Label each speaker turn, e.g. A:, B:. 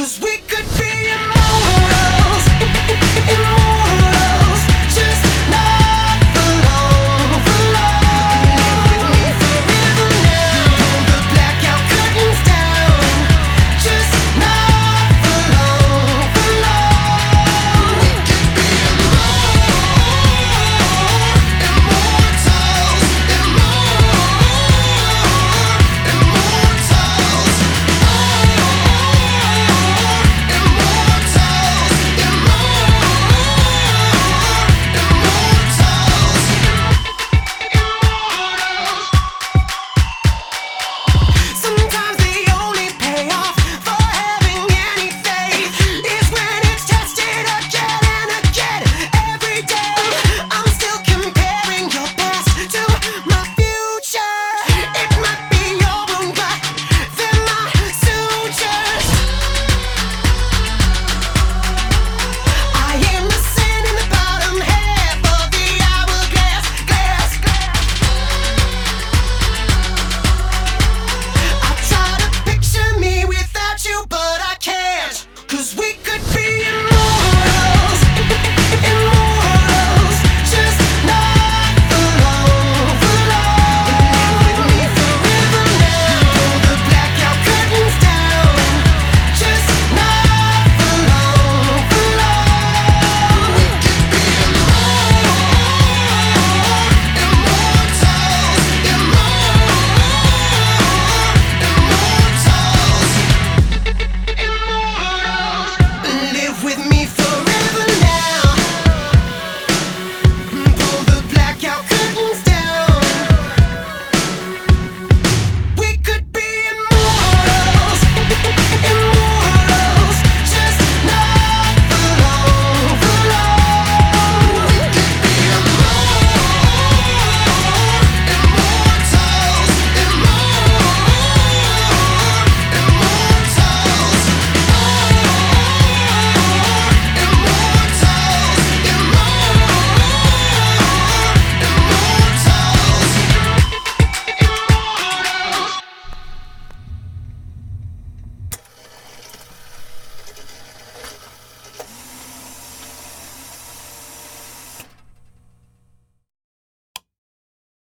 A: Cause we